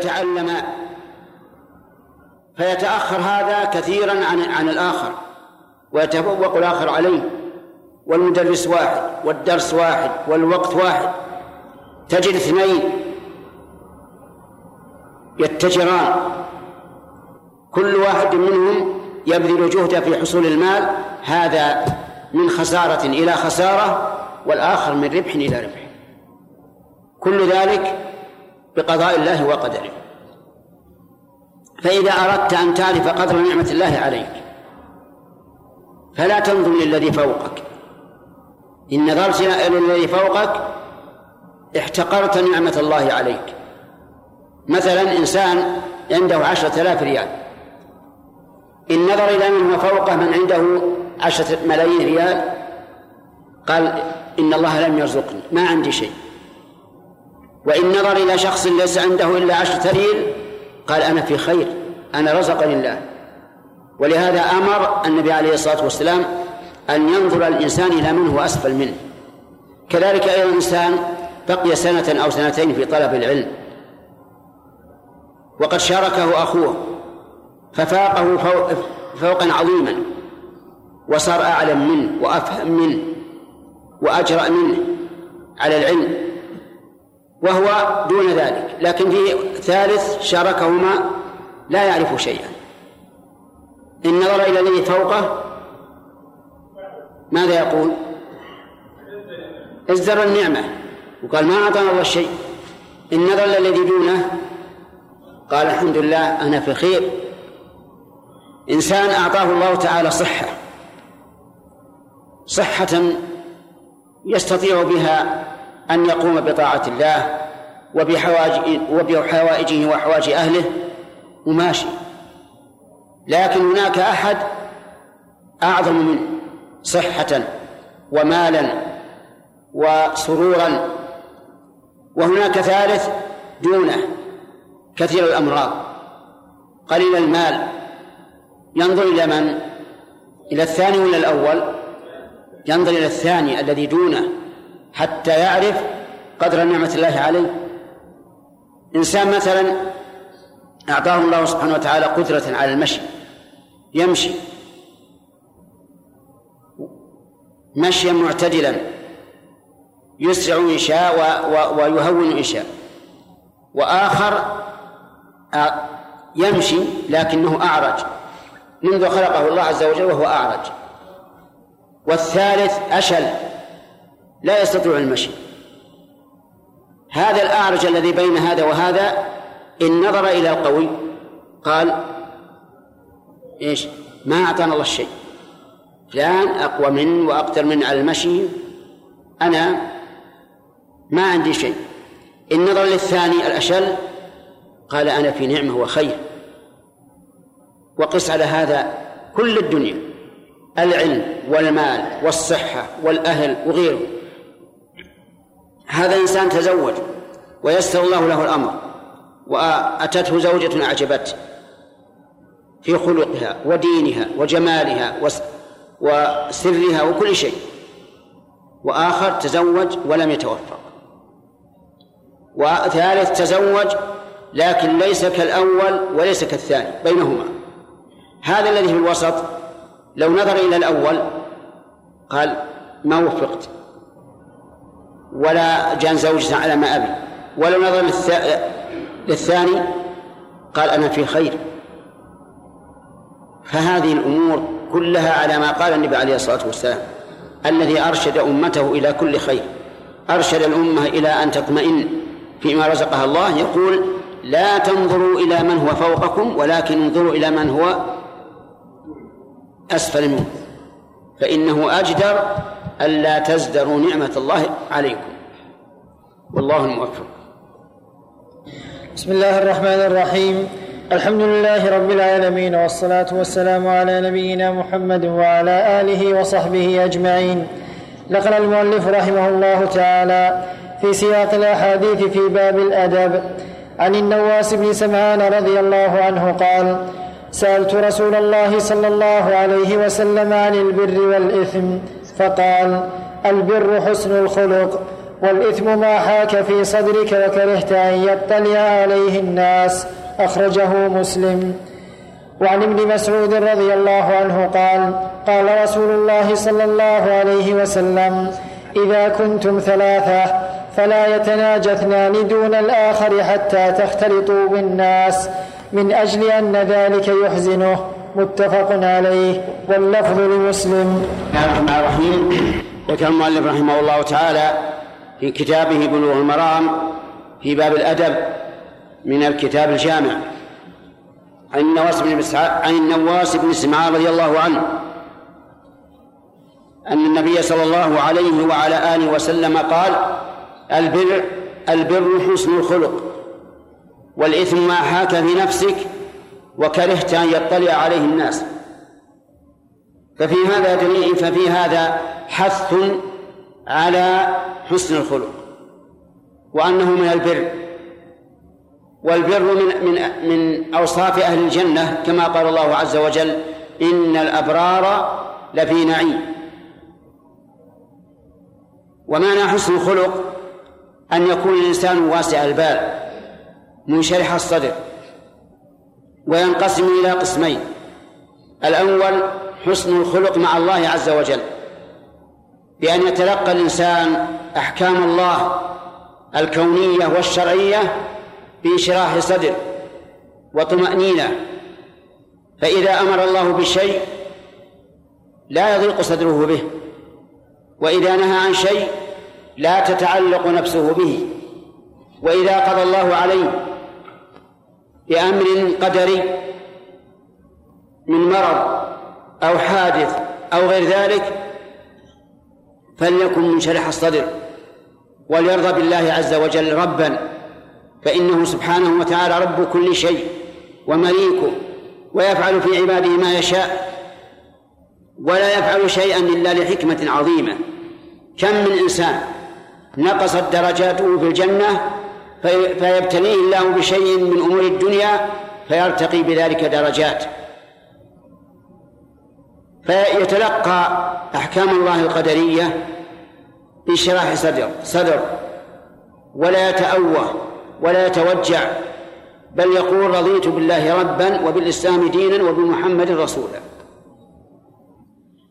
يتعلم فيتأخر هذا كثيرا عن عن الآخر ويتفوق الآخر عليه. والمدرس واحد والدرس واحد والوقت واحد. تجد اثنين يتجران. كل واحد منهم يبذل جهده في حصول المال هذا من خسارة إلى خسارة والآخر من ربح إلى ربح. كل ذلك بقضاء الله وقدره. فإذا أردت أن تعرف قدر نعمة الله عليك فلا تنظر للذي فوقك. إن نظرت إلى الذي فوقك احتقرت نعمة الله عليك. مثلا إنسان عنده عشرة آلاف ريال. إن نظر إلى من هو فوقه من عنده عشرة ملايين ريال قال إن الله لم يرزقني ما عندي شيء. وإن نظر إلى شخص ليس عنده إلا عشرة ريال قال أنا في خير أنا رزقني الله. ولهذا أمر النبي عليه الصلاة والسلام أن ينظر الإنسان إلى من هو أسفل منه. كذلك أيضا الإنسان بقي سنة أو سنتين في طلب العلم. وقد شاركه أخوه ففاقه فوق فوقا عظيما وصار أعلم منه وأفهم منه وأجرأ منه على العلم. وهو دون ذلك لكن في ثالث شاركهما لا يعرف شيئا. إن نظر إلى الذي فوقه ماذا يقول؟ ازدر النعمة. وقال ما أعطانا الله شيء. إن نظر إلى الذي دونه قال الحمد لله أنا في خير إنسان أعطاه الله تعالى صحة. صحة يستطيع بها أن يقوم بطاعة الله وبحوائجه وحوائج أهله وماشي لكن هناك أحد أعظم منه صحة ومالا وسرورا. وهناك ثالث دونه كثير الأمراض. قليل المال. ينظر إلى من؟ إلى الثاني ولا الأول؟ ينظر إلى الثاني الذي دونه. حتى يعرف قدر نعمة الله عليه. إنسان مثلا أعطاه الله سبحانه وتعالى قدرة على المشي يمشي مشيا معتدلا يسرع إن شاء ويهون إن شاء وآخر يمشي لكنه أعرج منذ خلقه الله عز وجل وهو أعرج. والثالث أشل لا يستطيع المشي. هذا الأعرج الذي بين هذا وهذا إن نظر إلى القوي قال إيش؟ ما أعطانا الله شيء. فلان أقوى من وأقدر من على المشي أنا ما عندي شيء. إن نظر للثاني الأشل قال أنا في نعمة وخير. وقس على هذا كل الدنيا العلم والمال والصحة والأهل وغيره. هذا إنسان تزوج ويسر الله له الأمر وأتته زوجة أعجبته في خلقها ودينها وجمالها وسرها وكل شيء. وآخر تزوج ولم يتوفق. وثالث تزوج لكن ليس كالأول وليس كالثاني بينهما. هذا الذي في الوسط لو نظر إلى الأول قال ما وفقت. ولا جان زوجة على ما أبي. ولو نظر للثاني قال أنا في خير. فهذه الأمور كلها على ما قال النبي عليه الصلاة والسلام الذي أرشد أمته إلى كل خير. أرشد الأمة إلى أن تطمئن فيما رزقها الله يقول لا تنظروا إلى من هو فوقكم ولكن انظروا إلى من هو أسفل منكم. فإنه أجدر ألا تزدروا نعمة الله عليكم. والله الموفق بسم الله الرحمن الرحيم. الحمد لله رب العالمين والصلاة والسلام على نبينا محمد وعلى آله وصحبه أجمعين. نقل المؤلف رحمه الله تعالى في سياق الأحاديث في باب الأدب. عن النواس بن سمعان رضي الله عنه قال سألت رسول الله صلى الله عليه وسلم عن البر والإثم فقال البر حسن الخلق. والإثم ما حاك في صدرك وكرهت أن يطلع عليه الناس. أخرجه مسلم. وعن ابن مسعود رضي الله عنه قال قال رسول الله صلى الله عليه وسلم إذا كنتم ثلاثة فلا يتناجى اثنان دون الآخر حتى تختلطوا بالناس من أجل أن ذلك يحزنه. متفق عليه. واللفظ لمسلم. بسم الله الرحمن الرحيم ذكر المؤلف رحمه الله تعالى. في كتابه بلوغ المرام في باب الأدب من الكتاب الجامع. عن النواس بن عن النواس بن سمعان رضي الله عنه أن النبي صلى الله عليه وعلى آله وسلم قال البر البر حسن الخلق والإثم ما حاك في نفسك وكرهت أن يطلع عليه الناس. ففي هذا ففي هذا حث على حسن الخلق وأنه من البر والبر من من من أوصاف أهل الجنة كما قال الله عز وجل إن الأبرار لفي نعيم. ومعنى حسن الخلق أن يكون الإنسان واسع البال منشرح الصدر وينقسم إلى قسمين. الأول حسن الخلق مع الله عز وجل. بأن يتلقى الإنسان أحكام الله الكونية والشرعية بانشراح صدر وطمأنينة. فإذا أمر الله بشيء لا يضيق صدره به وإذا نهى عن شيء لا تتعلق نفسه به. وإذا قضى الله عليه بأمر قدري من مرض أو حادث أو غير ذلك فليكن منشرح الصدر وليرضى بالله عز وجل ربا فإنه سبحانه وتعالى رب كل شيء ومليكه ويفعل في عباده ما يشاء ولا يفعل شيئا إلا لحكمة عظيمة. كم من إنسان نقصت درجاته في الجنة فيبتليه الله بشيء من أمور الدنيا فيرتقي بذلك درجات. فيتلقى أحكام الله القدرية بشراح صدر صدر. ولا يتأوه ولا يتوجع بل يقول رضيت بالله ربا وبالإسلام دينا وبمحمد رسولا.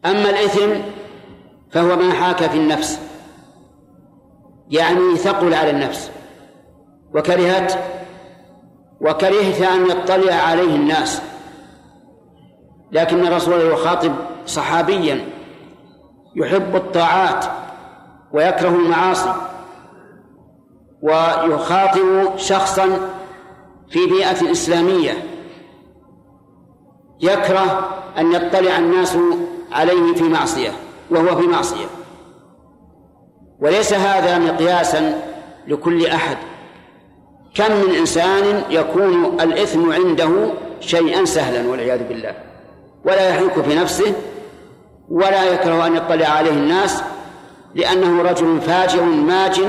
أما الإثم فهو ما حاك في النفس يعني ثقل على النفس. وكرهت وكرهت أن يطلع عليه الناس. لكن الرسول يخاطب صحابيا يحب الطاعات ويكره المعاصي ويخاطب شخصا في بيئة إسلامية يكره أن يطلع الناس عليه في معصية وهو في معصية. وليس هذا مقياسا لكل أحد. كم من إنسان يكون الإثم عنده شيئا سهلا والعياذ بالله. ولا يحيك في نفسه ولا يكره أن يطلع عليه الناس لأنه رجل فاجر ماج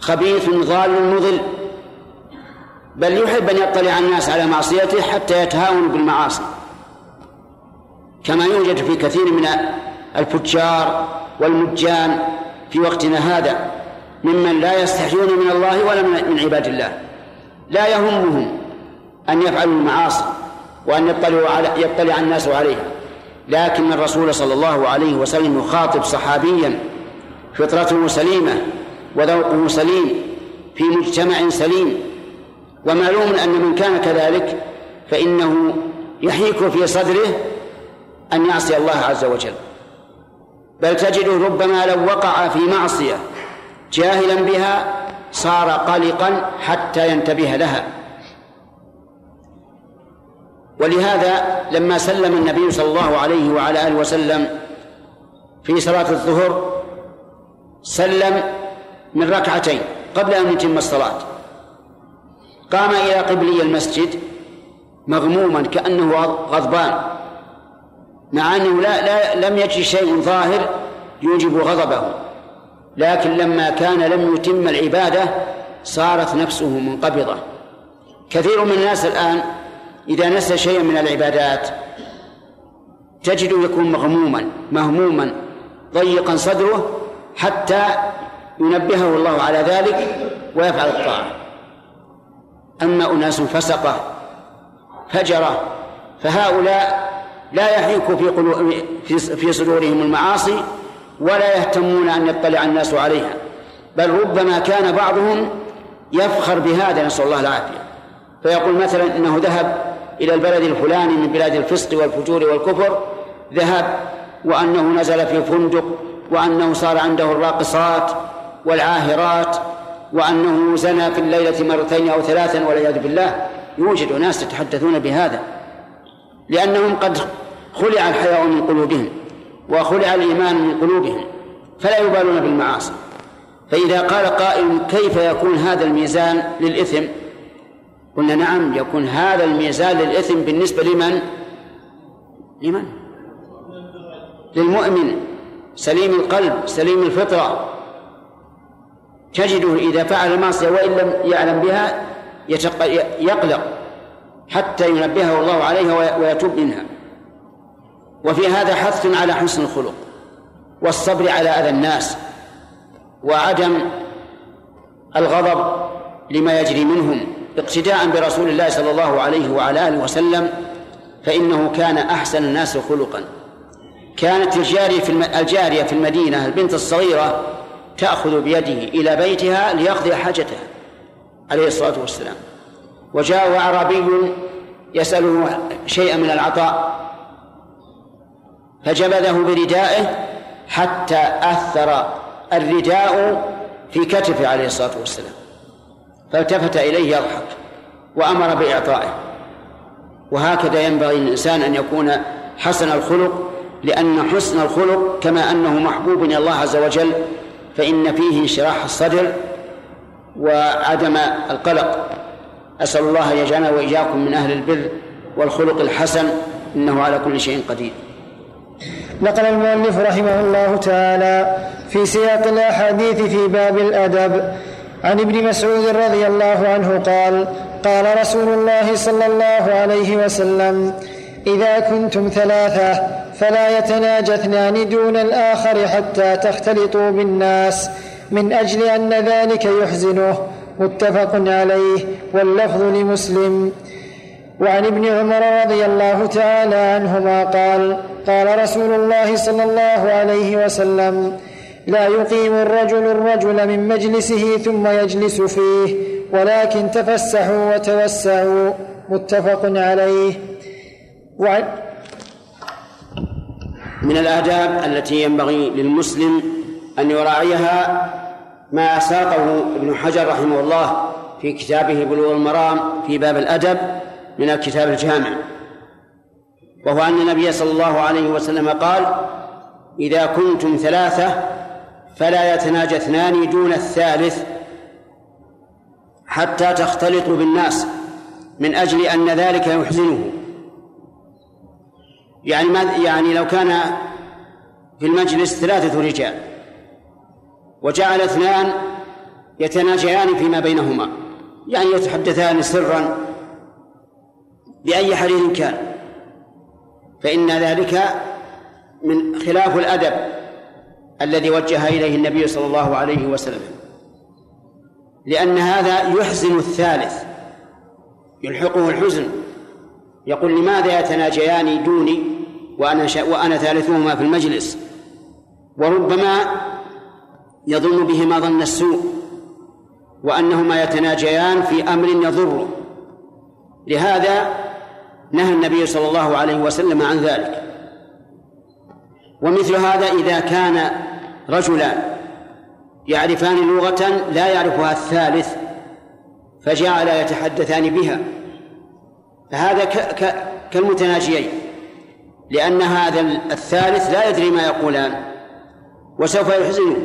خبيث ضال مضل. بل يحب أن يطلع الناس على معصيته حتى يتهاون بالمعاصي. كما يوجد في كثير من الفجار والمجان في وقتنا هذا ممن لا يستحيون من الله ولا من عباد الله. لا يهمهم أن يفعلوا المعاصي وأن يطلعوا على يطلع الناس عليها. لكن الرسول صلى الله عليه وسلم يخاطب صحابيا فطرته سليمة وذوقه سليم في مجتمع سليم. ومعلوم أن من كان كذلك فإنه يحيك في صدره أن يعصي الله عز وجل. بل تجده ربما لو وقع في معصية جاهلا بها صار قلقا حتى ينتبه لها. ولهذا لما سلم النبي صلى الله عليه وعلى آله وسلم في صلاة الظهر سلم من ركعتين قبل أن يتم الصلاة. قام إلى قبلي المسجد مغموما كأنه غضبان مع أنه لا, لا لم يجد شيء ظاهر يوجب غضبه. لكن لما كان لم يتم العبادة صارت نفسه منقبضة. كثير من الناس الآن إذا نسى شيئا من العبادات تجده يكون مغموما مهموما ضيقا صدره حتى ينبهه الله على ذلك ويفعل الطاعة. أما أناس فسقة فجرة فهؤلاء لا يحيك في في صدورهم المعاصي ولا يهتمون أن يطلع الناس عليها. بل ربما كان بعضهم يفخر بهذا نسأل الله العافية. فيقول مثلا إنه ذهب إلى البلد الفلاني من بلاد الفسق والفجور والكفر ذهب وأنه نزل في فندق وأنه صار عنده الراقصات والعاهرات وأنه زنى في الليلة مرتين أو ثلاثا والعياذ بالله. يوجد ناس يتحدثون بهذا لأنهم قد خلع الحياء من قلوبهم وخلع الإيمان من قلوبهم فلا يبالون بالمعاصي. فإذا قال قائل كيف يكون هذا الميزان للإثم؟ قلنا نعم يكون هذا الميزان للإثم بالنسبة لمن؟ لمن؟ للمؤمن. سليم القلب سليم الفطرة. تجده إذا فعل المعصية وإن لم يعلم بها يقلق حتى ينبهه الله عليها ويتوب منها. وفي هذا حث على حسن الخلق والصبر على أذى الناس وعدم الغضب لما يجري منهم. اقتداء برسول الله صلى الله عليه وعلى آله وسلم فإنه كان أحسن الناس خلقا. كانت الجارية في الجارية في المدينة البنت الصغيرة تأخذ بيده إلى بيتها ليقضي حاجتها عليه الصلاة والسلام. وجاء أعرابي يسأله شيئا من العطاء فجبذه بردائه حتى أثر الرداء في كتفه عليه الصلاة والسلام. فالتفت إليه يضحك وأمر بإعطائه. وهكذا ينبغي للإنسان أن يكون حسن الخلق لأن حسن الخلق كما أنه محبوب إلى الله عز وجل فإن فيه انشراح الصدر وعدم القلق. أسأل الله أن يجعلنا وإياكم من أهل البر والخلق الحسن إنه على كل شيء قدير. نقل المؤلف رحمه الله تعالى في سياق الأحاديث في باب الأدب عن ابن مسعود رضي الله عنه قال قال رسول الله صلى الله عليه وسلم إذا كنتم ثلاثة فلا يتناجى اثنان دون الآخر حتى تختلطوا بالناس من أجل أن ذلك يحزنه. متفق عليه واللفظ لمسلم. وعن ابن عمر رضي الله تعالى عنهما قال قال رسول الله صلى الله عليه وسلم لا يقيم الرجل الرجل من مجلسه ثم يجلس فيه ولكن تفسحوا وتوسعوا. متفق عليه. وعن من الآداب التي ينبغي للمسلم أن يراعيها ما ساقه ابن حجر رحمه الله في كتابه بلوغ المرام في باب الأدب من الكتاب الجامع. وهو أن النبي صلى الله عليه وسلم قال إذا كنتم ثلاثة فلا يتناجى اثنان دون الثالث حتى تختلطوا بالناس من أجل أن ذلك يحزنه. يعني ما يعني لو كان في المجلس ثلاثة رجال وجعل اثنان يتناجيان فيما بينهما يعني يتحدثان سرا بأي حديث كان فإن ذلك من خلاف الأدب. الذي وجه إليه النبي صلى الله عليه وسلم. لأن هذا يحزن الثالث يلحقه الحزن يقول لماذا يتناجيان دوني وأنا وأنا ثالثهما في المجلس؟ وربما يظن بهما ظن السوء وأنهما يتناجيان في أمر يضره لهذا نهى النبي صلى الله عليه وسلم عن ذلك. ومثل هذا إذا كان رجلان يعرفان لغة لا يعرفها الثالث فجعل يتحدثان بها. فهذا كالمتناجيين لأن هذا الثالث لا يدري ما يقولان وسوف يحزنه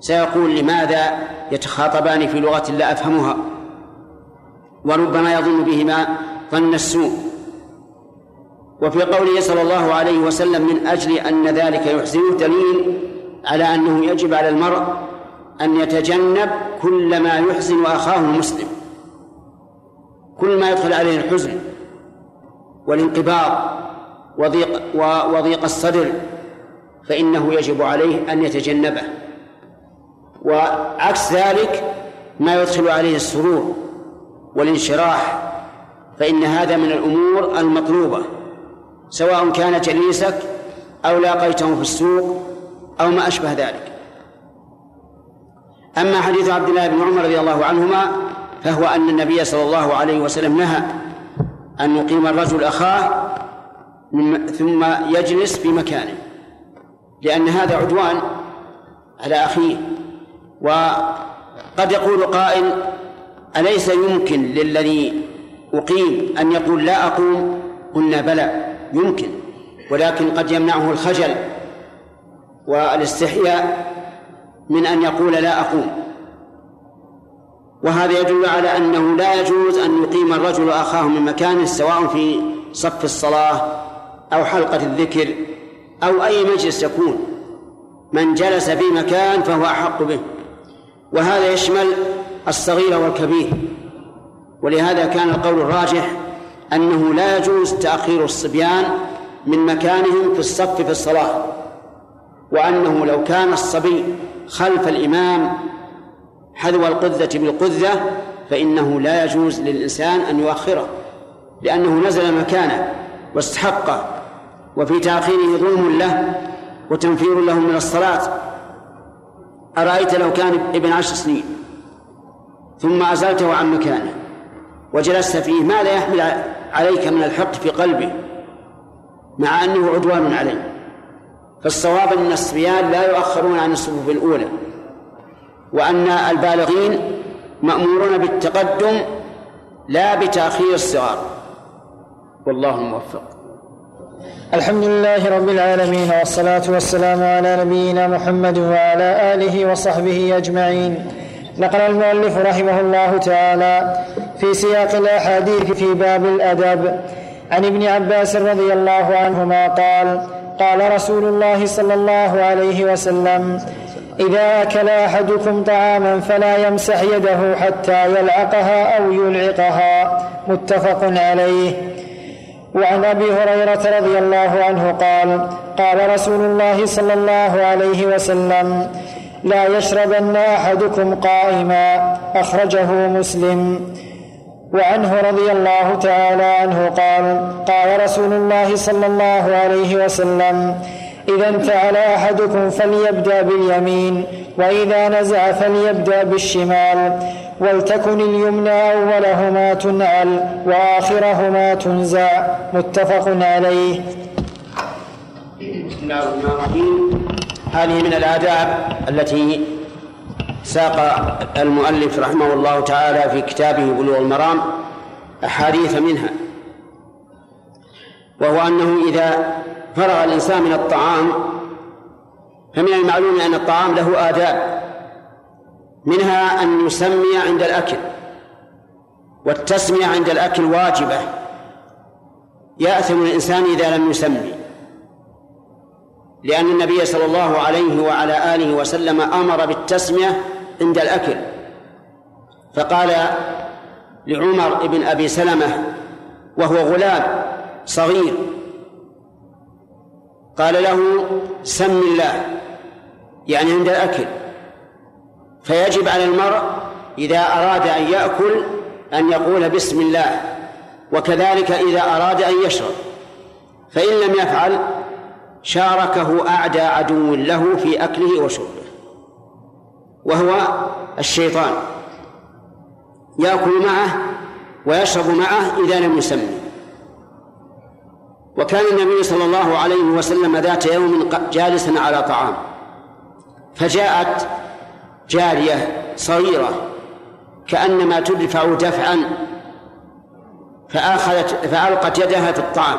سيقول لماذا يتخاطبان في لغة لا أفهمها؟ وربما يظن بهما ظن السوء. وفي قوله صلى الله عليه وسلم من أجل أن ذلك يحزنه دليل على أنه يجب على المرء أن يتجنب كل ما يحزن أخاه المسلم. كل ما يدخل عليه الحزن والانقباض وضيق وضيق الصدر فإنه يجب عليه أن يتجنبه. وعكس ذلك ما يدخل عليه السرور والانشراح فإن هذا من الأمور المطلوبة سواء كان جليسك أو لاقيته في السوق أو ما أشبه ذلك. أما حديث عبد الله بن عمر رضي الله عنهما فهو أن النبي صلى الله عليه وسلم نهى أن يقيم الرجل أخاه ثم يجلس في مكانه. لأن هذا عدوان على أخيه. وقد يقول قائل أليس يمكن للذي أقيم أن يقول لا أقوم؟ قلنا بلى يمكن. ولكن قد يمنعه الخجل. والاستحياء من أن يقول لا أقوم. وهذا يدل على أنه لا يجوز أن يقيم الرجل أخاه من مكانه سواء في صف الصلاة أو حلقة الذكر أو أي مجلس يكون. من جلس في مكان فهو أحق به. وهذا يشمل الصغير والكبير. ولهذا كان القول الراجح أنه لا يجوز تأخير الصبيان من مكانهم في الصف في الصلاة. وأنه لو كان الصبي خلف الإمام حذو القذة بالقذة فإنه لا يجوز للإنسان أن يؤخره لأنه نزل مكانه واستحقه وفي تأخيره ظلم له وتنفير له من الصلاة. أرأيت لو كان ابن عشر سنين ثم أزلته عن مكانه وجلست فيه ماذا يحمل عليك من الحقد في قلبه مع أنه عدوان عليه؟ فالصواب أن الصبيان لا يؤخرون عن الصفوف الأولى وأن البالغين مأمورون بالتقدم لا بتأخير الصغار. والله موفق. الحمد لله رب العالمين والصلاة والسلام على نبينا محمد وعلى آله وصحبه أجمعين. نقل المؤلف رحمه الله تعالى في سياق الأحاديث في باب الأدب. عن ابن عباس رضي الله عنهما قال قال رسول الله صلى الله عليه وسلم إذا أكل أحدكم طعاما فلا يمسح يده حتى يلعقها أو يلعقها. متفق عليه. وعن أبي هريرة رضي الله عنه قال قال رسول الله صلى الله عليه وسلم لا يشربن أحدكم قائما. أخرجه مسلم. وعنه رضي الله تعالى عنه قال قال رسول الله صلى الله عليه وسلم إذا انفعل أحدكم فليبدأ باليمين وإذا نزع فليبدأ بالشمال ولتكن اليمنى أولهما تنعل وآخرهما تنزع. متفق عليه. بسم الله الرحمن الرحيم. هذه من الآداب التي ساق المؤلف رحمه الله تعالى في كتابه بلوغ المرام أحاديث منها وهو أنه إذا فرغ الإنسان من الطعام فمن المعلوم أن الطعام له آداب منها أن يسمي عند الأكل والتسمية عند الأكل واجبة يأثم الإنسان إذا لم يسمي لأن النبي صلى الله عليه وعلى آله وسلم أمر بالتسمية عند الأكل. فقال لعمر بن أبي سلمة وهو غلام صغير قال له سم الله يعني عند الأكل. فيجب على المرء إذا أراد أن يأكل أن يقول بسم الله وكذلك إذا أراد أن يشرب. فإن لم يفعل شاركه أعدى عدو له في أكله وشربه. وهو الشيطان. يأكل معه ويشرب معه إذا لم يسمي. وكان النبي صلى الله عليه وسلم ذات يوم جالسا على طعام. فجاءت جارية صغيرة كأنما تدفع دفعا فأخذت فألقت يدها في الطعام.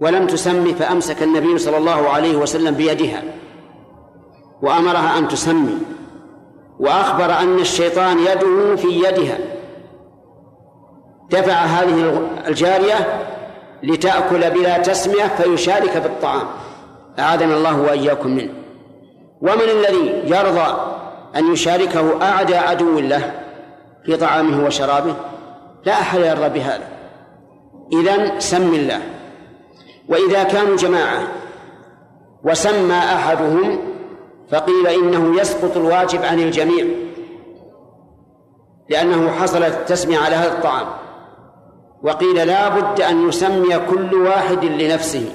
ولم تسمي فأمسك النبي صلى الله عليه وسلم بيدها. وأمرها أن تسمي وأخبر أن الشيطان يده في يدها. دفع هذه الجارية لتأكل بلا تسمية فيشارك في الطعام. أعاذنا الله وإياكم منه. ومن الذي يرضى أن يشاركه أعدى عدو له في طعامه وشرابه؟ لا أحد يرضى بهذا. إذا سم الله. وإذا كانوا جماعة وسمى أحدهم فقيل إنه يسقط الواجب عن الجميع لأنه حصلت التسمية على هذا الطعام. وقيل لا بد أن يسمي كل واحد لنفسه.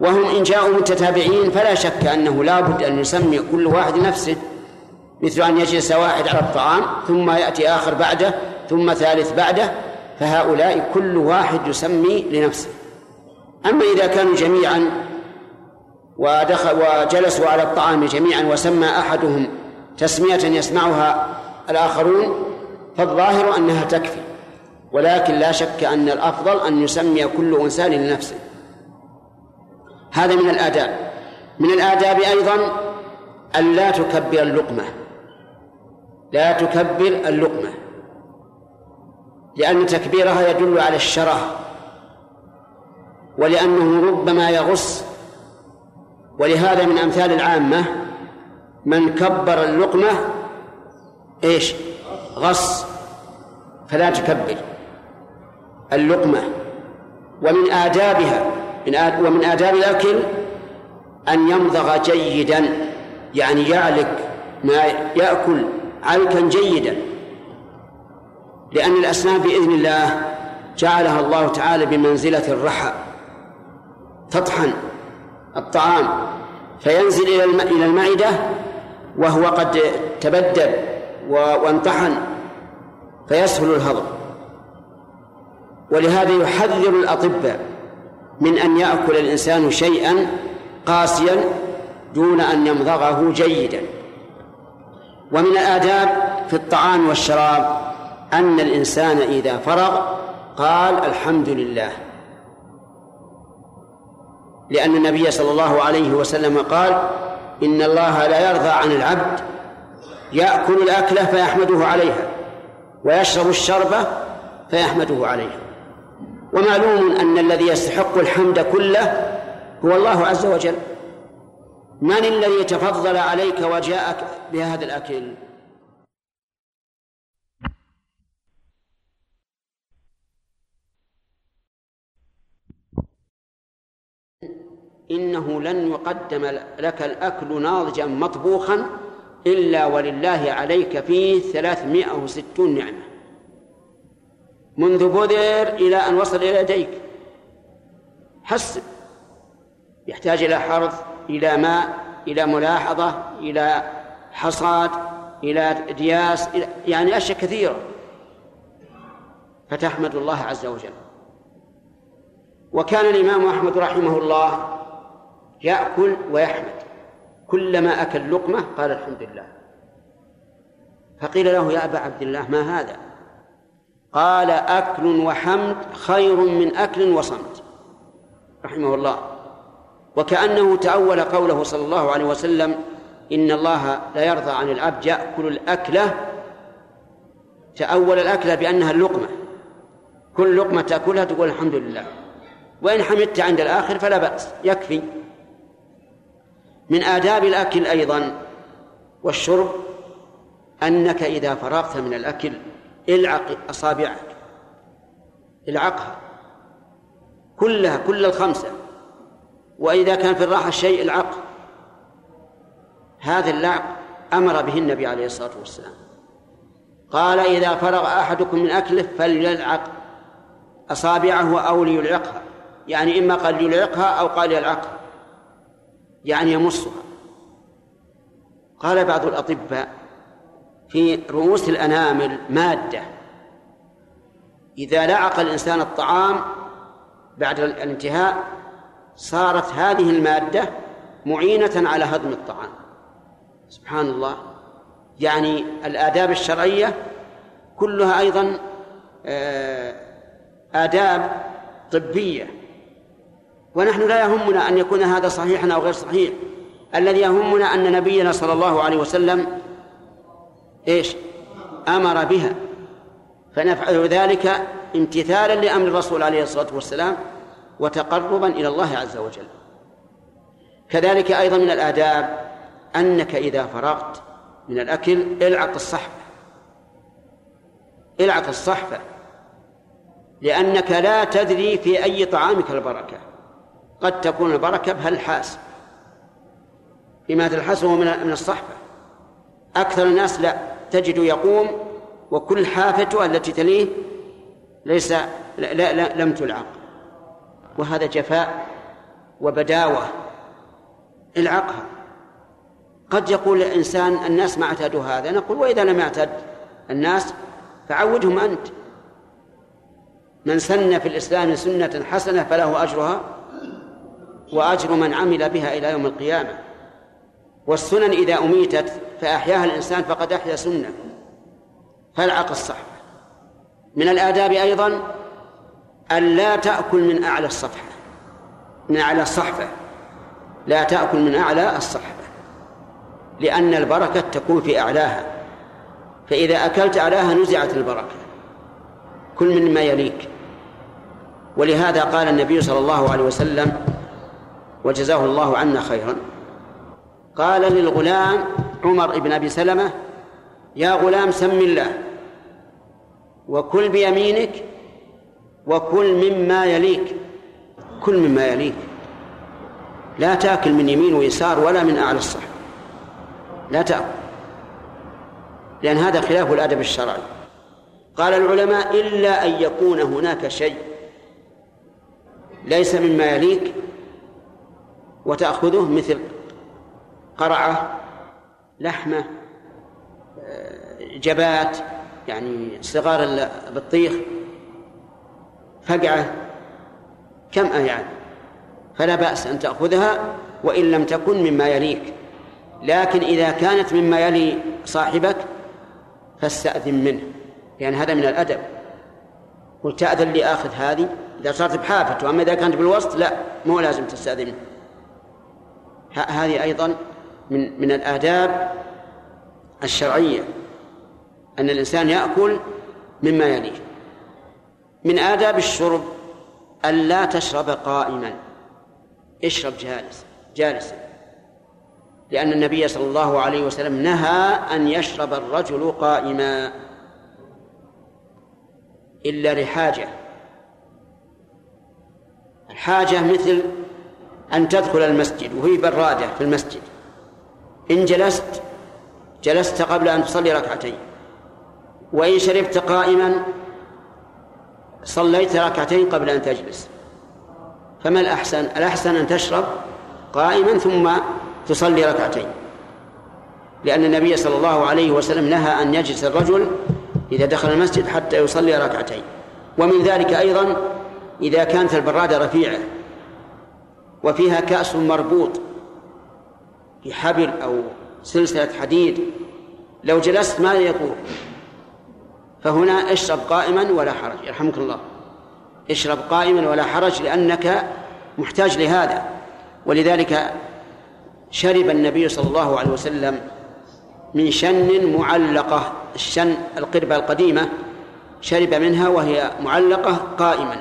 وهم إن جاءوا متتابعين فلا شك أنه لا بد أن يسمي كل واحد نفسه مثل أن يجلس واحد على الطعام ثم يأتي آخر بعده ثم ثالث بعده فهؤلاء كل واحد يسمي لنفسه. أما إذا كانوا جميعا ودخل وجلسوا على الطعام جميعا وسمى أحدهم تسمية يسمعها الآخرون فالظاهر أنها تكفي ولكن لا شك أن الأفضل أن يسمي كل إنسان لنفسه. هذا من الآداب. من الآداب أيضا أن لا تكبر اللقمة. لا تكبر اللقمة لأن تكبيرها يدل على الشره ولأنه ربما يغص ولهذا من أمثال العامة من كبر اللقمة إيش؟ غص فلا تكبر. اللقمة. ومن آدابها من آد ومن آداب الأكل أن يمضغ جيدا يعني يعلق ما يأكل علكا جيدا. لأن الأسنان بإذن الله جعلها الله تعالى بمنزلة الرحى تطحن. الطعام فينزل إلى إلى المعدة وهو قد تبدل وانطحن فيسهل الهضم. ولهذا يحذر الأطباء من أن يأكل الإنسان شيئا قاسيا دون أن يمضغه جيدا. ومن الآداب في الطعام والشراب أن الإنسان إذا فرغ قال الحمد لله. لأن النبي صلى الله عليه وسلم قال إن الله لا يرضى عن العبد يأكل الأكلة فيحمده عليها ويشرب الشربة فيحمده عليها. ومعلوم أن الذي يستحق الحمد كله هو الله عز وجل. من الذي تفضل عليك وجاءك بهذا الأكل؟ إنه لن يقدم لك الأكل ناضجا مطبوخا إلا ولله عليك فيه ثلاثمائة وستون نعمة. منذ بذر إلى أن وصل إلى يديك. حسب يحتاج إلى حرث إلى ماء إلى ملاحظة إلى حصاد إلى دياس إلى يعني أشياء كثيرة. فتحمد الله عز وجل. وكان الإمام أحمد رحمه الله يأكل ويحمد. كلما أكل لقمة قال الحمد لله. فقيل له يا أبا عبد الله ما هذا؟ قال أكل وحمد خير من أكل وصمت. رحمه الله. وكأنه تأول قوله صلى الله عليه وسلم إن الله لا يرضى عن العبد يأكل الأكلة. تأول الأكلة بأنها اللقمة. كل لقمة تأكلها تقول الحمد لله. وإن حمدت عند الآخر فلا بأس. يكفي. من آداب الأكل أيضا والشرب أنك إذا فرغت من الأكل العق أصابعك العقها كلها كل الخمسة وإذا كان في الراحة شيء العق هذا اللعق أمر به النبي عليه الصلاة والسلام. قال إذا فرغ أحدكم من أكله فليلعق أصابعه أو ليلعقها يعني إما قال يلعقها أو قال يلعقها. يعني يمصها. قال بعض الأطباء في رؤوس الأنامل مادة. إذا لعق الإنسان الطعام بعد الانتهاء صارت هذه المادة معينة على هضم الطعام. سبحان الله. يعني الآداب الشرعية كلها أيضا آه، آداب طبية. ونحن لا يهمنا أن يكون هذا صحيحا أو غير صحيح. الذي يهمنا أن نبينا صلى الله عليه وسلم إيش؟ أمر بها. فنفعل ذلك امتثالا لأمر الرسول عليه الصلاة والسلام وتقربا إلى الله عز وجل. كذلك أيضا من الآداب أنك إذا فرغت من الأكل إلعق الصحفة. إلعق الصحفة. لأنك لا تدري في أي طعامك البركة. قد تكون البركة بهالحاس بما تلحسه من الصحفة أكثر الناس لا. تجد يقوم وكل حافته التي تليه ليس لا, لا, لا لم تلعق. وهذا جفاء وبداوة العقها قد يقول الإنسان الناس ما اعتادوا هذا. نقول وإذا لم يعتد الناس فعودهم أنت. من سن في الإسلام سنة حسنة فله أجرها وأجر من عمل بها إلى يوم القيامة. والسنن إذا أميتت فأحياها الإنسان فقد أحيا سنة. فالعق الصحفة من الآداب أيضا أن لا تأكل من أعلى الصفحة. من أعلى الصحفة. لا تأكل من أعلى الصحفة. لأن البركة تكون في أعلاها. فإذا أكلت أعلاها نزعت البركة. كل من ما يليك. ولهذا قال النبي صلى الله عليه وسلم وجزاه الله عنا خيرا. قال للغلام عمر بن أبي سلمة يا غلام سم الله وكل بيمينك وكل مما يليك كل مما يليك. لا تأكل من يمين ويسار ولا من أعلى الصحن لا تأكل لأن هذا خلاف الأدب الشرعي. قال العلماء إلا أن يكون هناك شيء ليس مما يليك وتأخذه مثل قرعة لحمة جبات يعني صغار البطيخ فقعة كم يعني؟ فلا بأس أن تأخذها وإن لم تكن مما يليك. لكن إذا كانت مما يلي صاحبك فاستأذن منه لأن هذا من الأدب. قل تأذن لي آخذ هذه؟ إذا صارت بحافته أما إذا كانت بالوسط لا مو لازم تستأذن. منه هذه أيضا من من الآداب الشرعية أن الإنسان يأكل مما يليه. من آداب الشرب أن لا تشرب قائما. اشرب جالس جالسا. لأن النبي صلى الله عليه وسلم نهى أن يشرب الرجل قائما. إلا لحاجة. الحاجة مثل أن تدخل المسجد وهي برادة في المسجد. إن جلست جلست قبل أن تصلي ركعتين. وإن شربت قائما صليت ركعتين قبل أن تجلس. فما الأحسن؟ الأحسن أن تشرب قائما ثم تصلي ركعتين. لأن النبي صلى الله عليه وسلم نهى أن يجلس الرجل إذا دخل المسجد حتى يصلي ركعتين. ومن ذلك أيضا إذا كانت البرادة رفيعة. وفيها كأس مربوط في حبل أو سلسلة حديد. لو جلست ماذا يطور فهنا اشرب قائما ولا حرج يرحمك الله. اشرب قائما ولا حرج لأنك محتاج لهذا. ولذلك شرب النبي صلى الله عليه وسلم من شن معلقة الشن القربة القديمة شرب منها وهي معلقة قائما.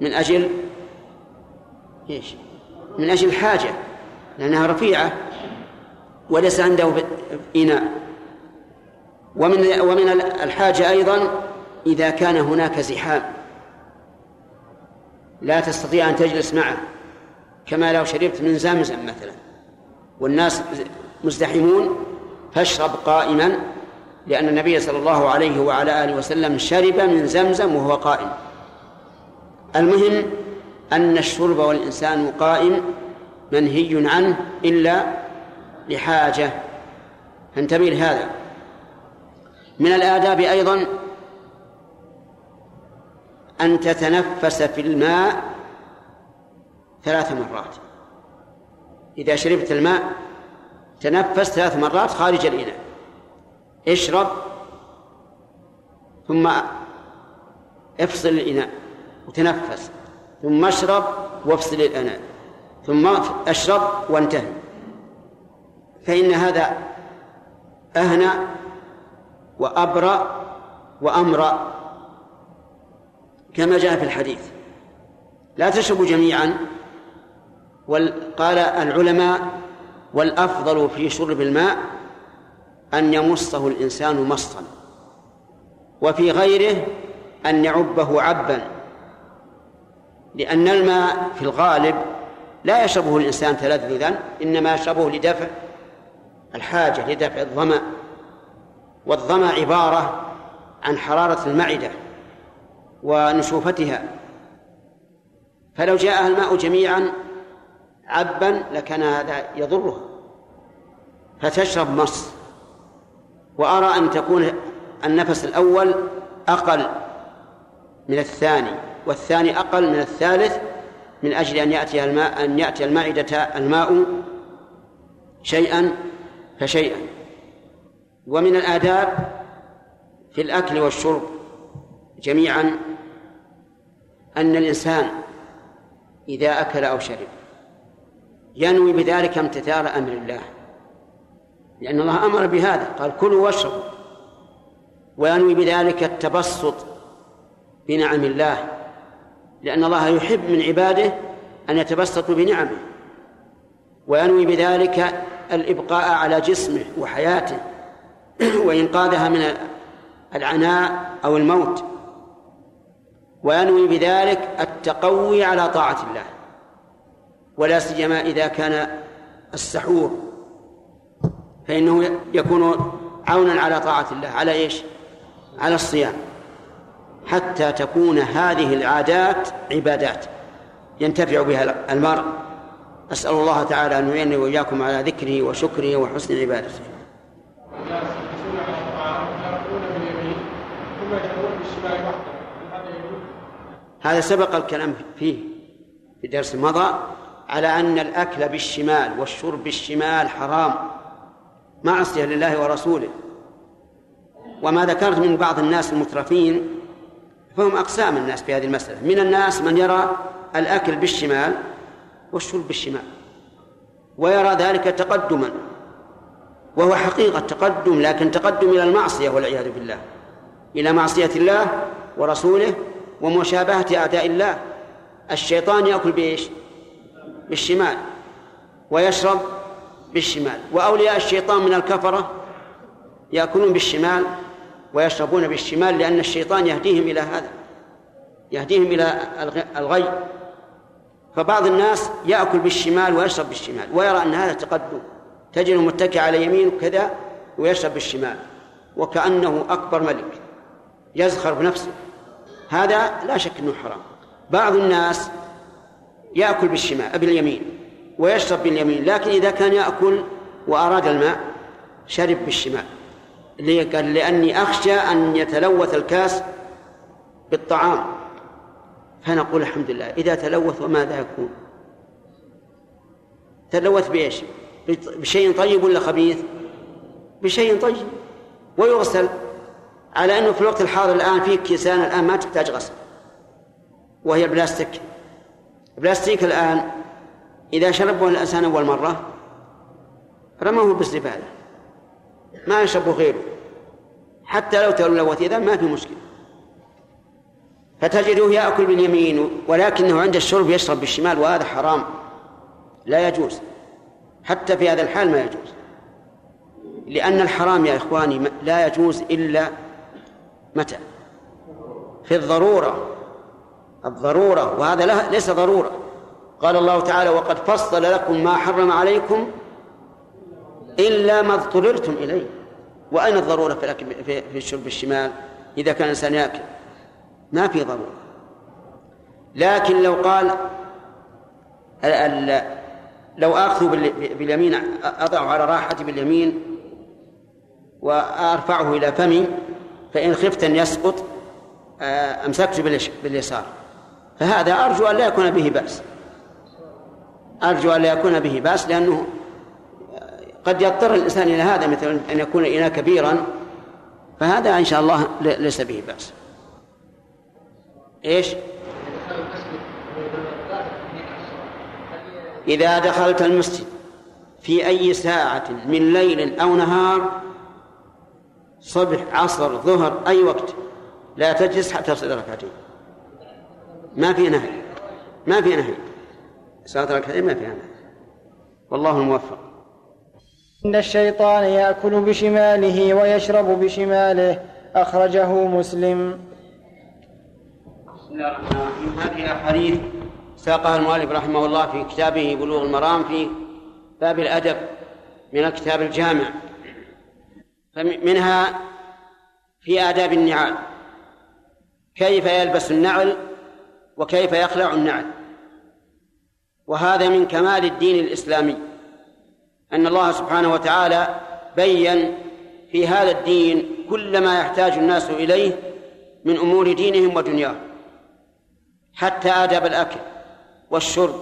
من أجل إيش؟ من أجل الحاجة لأنها رفيعة وليس عنده إناء. ومن ومن الحاجة أيضا إذا كان هناك زحام. لا تستطيع أن تجلس معه كما لو شربت من زمزم مثلا. والناس مزدحمون فاشرب قائما لأن النبي صلى الله عليه وعلى آله وسلم شرب من زمزم وهو قائم. المهم أن الشرب والإنسان قائم منهي عنه إلا لحاجة. فانتبه لهذا. من الآداب أيضا أن تتنفس في الماء ثلاث مرات. إذا شربت الماء تنفس ثلاث مرات خارج الإناء. اشرب ثم افصل الإناء وتنفس. ثم اشرب وافصل الأناء ثم أشرب وانتهي. فإن هذا أهنى وأبرأ وأمرأ. كما جاء في الحديث. لا تشربوا جميعا. قال العلماء والأفضل في شرب الماء أن يمصه الإنسان مصا. وفي غيره أن يعبه عبا. لأن الماء في الغالب لا يشربه الإنسان تلذذا إنما يشربه لدفع الحاجة لدفع الظمأ. والظمأ عبارة عن حرارة المعدة ونشوفتها. فلو جاءها الماء جميعا عبا لكان هذا يضرها. فتشرب مص. وأرى أن تكون النفس الأول أقل من الثاني. والثاني أقل من الثالث من أجل أن يأتي الماء أن يأتي المعدة الماء شيئا فشيئا. ومن الآداب في الأكل والشرب جميعا أن الإنسان إذا أكل أو شرب ينوي بذلك امتثال أمر الله. لأن الله أمر بهذا. قال كلوا واشربوا. وينوي بذلك التبسط بنعم الله. لأن الله يحب من عباده أن يتبسطوا بنعمه وينوي بذلك الإبقاء على جسمه وحياته وإنقاذها من العناء أو الموت وينوي بذلك التقوي على طاعة الله ولا سيما إذا كان السحور فإنه يكون عونا على طاعة الله على إيش؟ على الصيام حتى تكون هذه العادات عبادات ينتفع بها المرء. أسأل الله تعالى أن يعينني وإياكم على ذكره وشكره وحسن عبادته. هذا سبق الكلام فيه في درس مضى على أن الأكل بالشمال والشرب بالشمال حرام. معصية لله ورسوله. وما ذكرت من بعض الناس المترفين فهم أقسام الناس في هذه المسألة. من الناس من يرى الأكل بالشمال والشرب بالشمال ويرى ذلك تقدما وهو حقيقة تقدم لكن تقدم إلى المعصية والعياذ بالله إلى معصية الله ورسوله ومشابهة أعداء الله. الشيطان يأكل بإيش؟ بالشمال ويشرب بالشمال. وأولياء الشيطان من الكفرة يأكلون بالشمال ويشربون بالشمال لأن الشيطان يهديهم إلى هذا يهديهم إلى الغي. فبعض الناس يأكل بالشمال ويشرب بالشمال ويرى أن هذا تقدم تجده متكئ على يمينه كذا ويشرب بالشمال وكأنه أكبر ملك يزخر بنفسه هذا لا شك أنه حرام. بعض الناس يأكل بالشمال باليمين ويشرب باليمين لكن إذا كان يأكل وأراد الماء شرب بالشمال. قال لأني أخشى أن يتلوث الكاس بالطعام. فنقول الحمد لله. إذا تلوث وماذا يكون؟ تلوث بإيش؟ بشيء طيب ولا خبيث؟ بشيء طيب. ويغسل. على أنه في الوقت الحاضر الآن في كيسان الآن ما تحتاج غسل. وهي البلاستيك البلاستيك الآن إذا شربه الإنسان أول مرة رموه بالزبالة. ما يشربه غيره. حتى لو تلوث إذا ما في مشكلة. فتجده يأكل باليمين ولكنه عند الشرب يشرب بالشمال وهذا حرام. لا يجوز. حتى في هذا الحال ما يجوز. لأن الحرام يا إخواني لا يجوز إلا متى؟ في الضرورة. الضرورة. وهذا ليس ضرورة. قال الله تعالى وقد فصل لكم ما حرم عليكم إلا ما اضطررتم إليه. وأين الضرورة في الأكل في, الشرب الشمال؟ إذا كان الإنسان يأكل. ما في ضرورة. لكن لو قال لو آخذ باليمين أضع على راحتي باليمين وأرفعه إلى فمي فإن خفت أن يسقط آه، أمسكت باليسار. فهذا أرجو أن لا يكون به بأس. أرجو أن لا يكون به بأس لأنه قد يضطر الإنسان إلى هذا مثل أن يكون إناء كبيرا فهذا إن شاء الله ليس به بأس. إيش؟ إذا دخلت المسجد في أي ساعة من ليل أو نهار صبح عصر ظهر أي وقت لا تجلس حتى تصلي ركعتين. ما في نهي. ما في نهي. صلاة ركعتين ما فيها نهي. والله الموفق. إن الشيطان يأكل بشماله ويشرب بشماله. أخرجه مسلم. بسم الله الرحمن الرحيم. هذه الأحاديث ساقها المؤلف رحمه الله في كتابه بلوغ المرام في باب الأدب من الكتاب الجامع. فمنها في آداب النعال. كيف يلبس النعل وكيف يخلع النعل. وهذا من كمال الدين الإسلامي. أن الله سبحانه وتعالى بين في هذا الدين كل ما يحتاج الناس إليه من أمور دينهم ودنياهم حتى آداب الأكل والشرب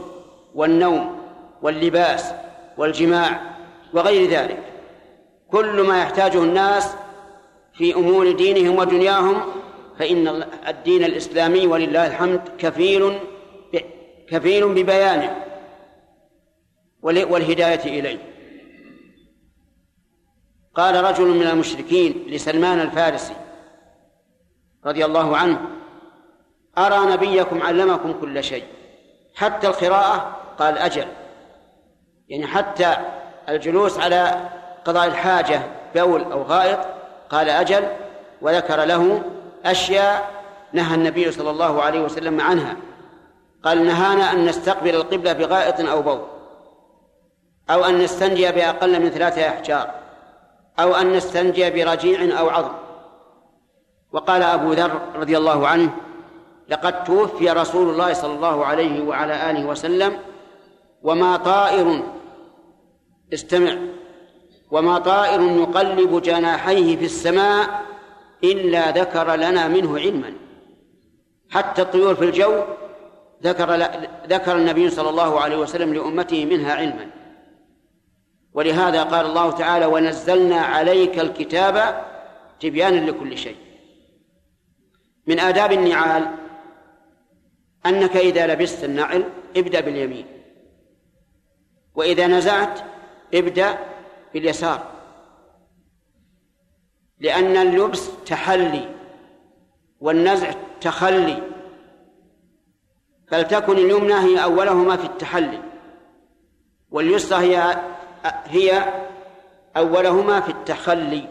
والنوم واللباس والجماع وغير ذلك. كل ما يحتاجه الناس في أمور دينهم ودنياهم فإن الدين الإسلامي ولله الحمد كفيل كفيل ببيانه والهداية إليه. قال رجل من المشركين لسلمان الفارسي رضي الله عنه أرى نبيكم علمكم كل شيء حتى القراءة قال أجل. يعني حتى الجلوس على قضاء الحاجة بول أو غائط قال أجل وذكر له أشياء نهى النبي صلى الله عليه وسلم عنها. قال نهانا أن نستقبل القبلة بغائط أو بول أو أن نستنجي بأقل من ثلاثة أحجار. أو أن نستنجي برجيع أو عظم. وقال أبو ذر رضي الله عنه لقد توفي رسول الله صلى الله عليه وعلى آله وسلم وما طائر استمع وما طائر يقلب جناحيه في السماء إلا ذكر لنا منه علما. حتى الطيور في الجو ذكر ذكر النبي صلى الله عليه وسلم لأمته منها علما. ولهذا قال الله تعالى ونزلنا عليك الكتاب تبيانا لكل شيء. من آداب النعال أنك إذا لبست النعل ابدأ باليمين وإذا نزعت ابدأ باليسار لأن اللبس تحلي والنزع تخلي فلتكن اليمنى هي أولهما في التحلي واليسرى هي هي أولهما في التخلي.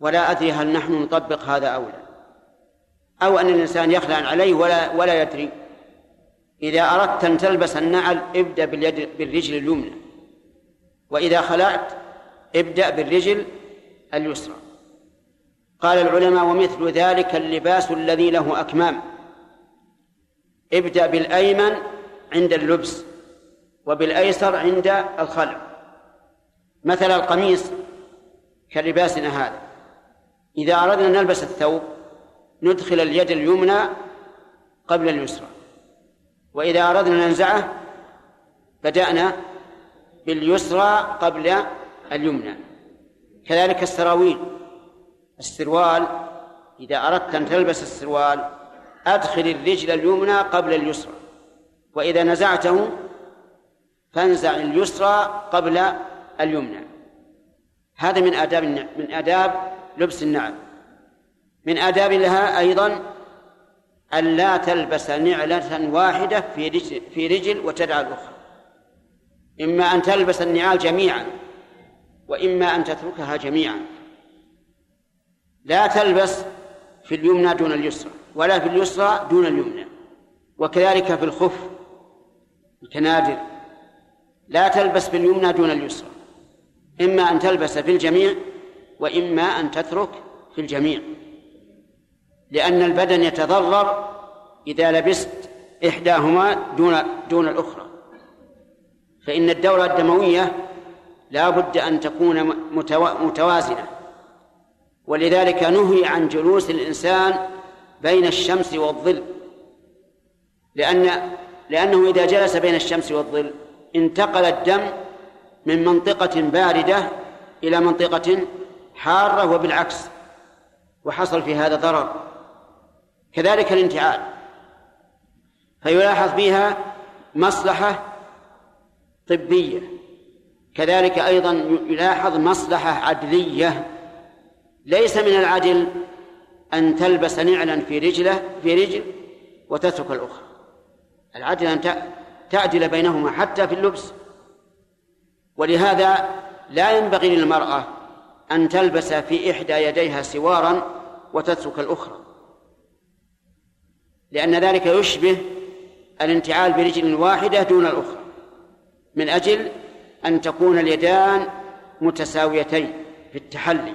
ولا أدري هل نحن نطبق هذا أو لا. أو أن الإنسان يخلع عليه ولا ولا يدري. إذا أردت أن تلبس النعل ابدأ باليد بالرجل اليمنى. وإذا خلعت ابدأ بالرجل اليسرى. قال العلماء ومثل ذلك اللباس الذي له أكمام. ابدأ بالأيمن عند اللبس. وبالأيسر عند الخلع. مثل القميص كلباسنا هذا. إذا أردنا أن نلبس الثوب ندخل اليد اليمنى قبل اليسرى. وإذا أردنا أن ننزعه بدأنا باليسرى قبل اليمنى. كذلك السراويل السروال. إذا أردت أن تلبس السروال أدخل الرجل اليمنى قبل اليسرى. وإذا نزعته فانزع اليسرى قبل اليمنى. هذا من آداب من آداب لبس النعل. من آداب لها أيضا أن لا تلبس نعلة واحدة في رجل, في رجل وتدع الأخرى. إما أن تلبس النعال جميعا وإما أن تتركها جميعا. لا تلبس في اليمنى دون اليسرى ولا في اليسرى دون اليمنى. وكذلك في الخف الكنادر. لا تلبس في اليمنى دون اليسرى. إما أن تلبس في الجميع وإما أن تترك في الجميع. لأن البدن يتضرر إذا لبست إحداهما دون دون الأخرى. فإن الدورة الدموية لا بد أن تكون متوازنة. ولذلك نهي عن جلوس الإنسان بين الشمس والظل. لأن لأنه إذا جلس بين الشمس والظل انتقل الدم من منطقة باردة إلى منطقة حارة وبالعكس وحصل في هذا ضرر. كذلك الانتعال. فيلاحظ فيها مصلحة طبية. كذلك أيضا يلاحظ مصلحة عدلية. ليس من العدل أن تلبس نعلا في رجله في رجل وتترك الأخرى. العدل أن تعدل بينهما حتى في اللبس. ولهذا لا ينبغي للمرأة أن تلبس في إحدى يديها سوارا وتترك الأخرى. لأن ذلك يشبه الانتعال برجل واحدة دون الأخرى من أجل أن تكون اليدان متساويتين في التحلي.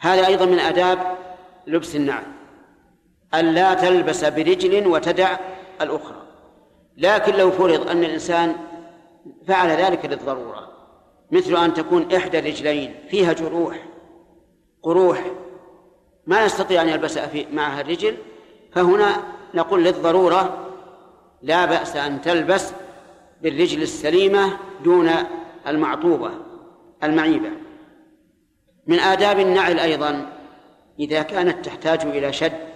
هذا أيضا من آداب لبس النعل ألا تلبس برجل وتدع الأخرى. لكن لو فرض أن الإنسان فعل ذلك للضرورة مثل أن تكون إحدى الرجلين فيها جروح قروح ما يستطيع أن يلبس في معها الرجل فهنا نقول للضرورة لا بأس أن تلبس بالرجل السليمة دون المعطوبة المعيبة. من آداب النعل أيضا إذا كانت تحتاج إلى شد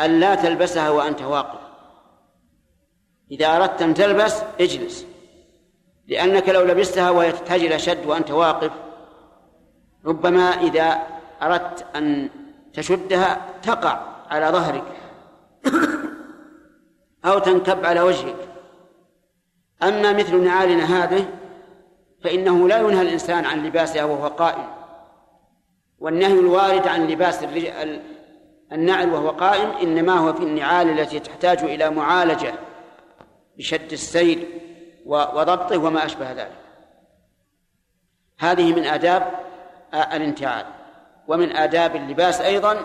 ألا تلبسها وأنت واقف. إذا أردت أن تلبس اجلس. لأنك لو لبستها وهي تحتاج إلى شد وأنت واقف ربما إذا أردت أن تشدها تقع على ظهرك أو تنكب على وجهك. أما مثل نعالنا هذه فإنه لا ينهى الإنسان عن لباسها وهو قائم والنهي الوارد عن لباس النعل وهو قائم إنما هو في النعال التي تحتاج إلى معالجة. بشد السير وضبطه وما أشبه ذلك. هذه من آداب الانتعال. ومن آداب اللباس أيضا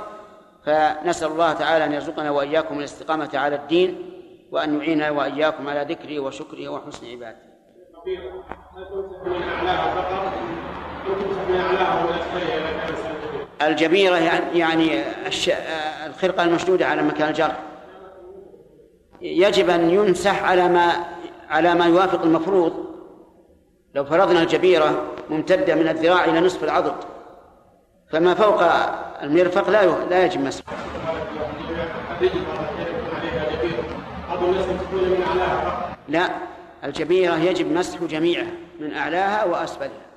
فنسأل الله تعالى أن يرزقنا وإياكم الاستقامة على الدين وأن يعيننا وإياكم على ذكره وشكره وحسن عبادته. الجبيرة يعني الخرقة المشدودة على مكان الجرح. يجب أن يمسح على ما على ما يوافق المفروض. لو فرضنا الجبيرة ممتدة من الذراع إلى نصف العضد فما فوق المرفق لا لا يجب مسحه لا الجبيرة يجب مسح جميعها من أعلاها وأسفلها.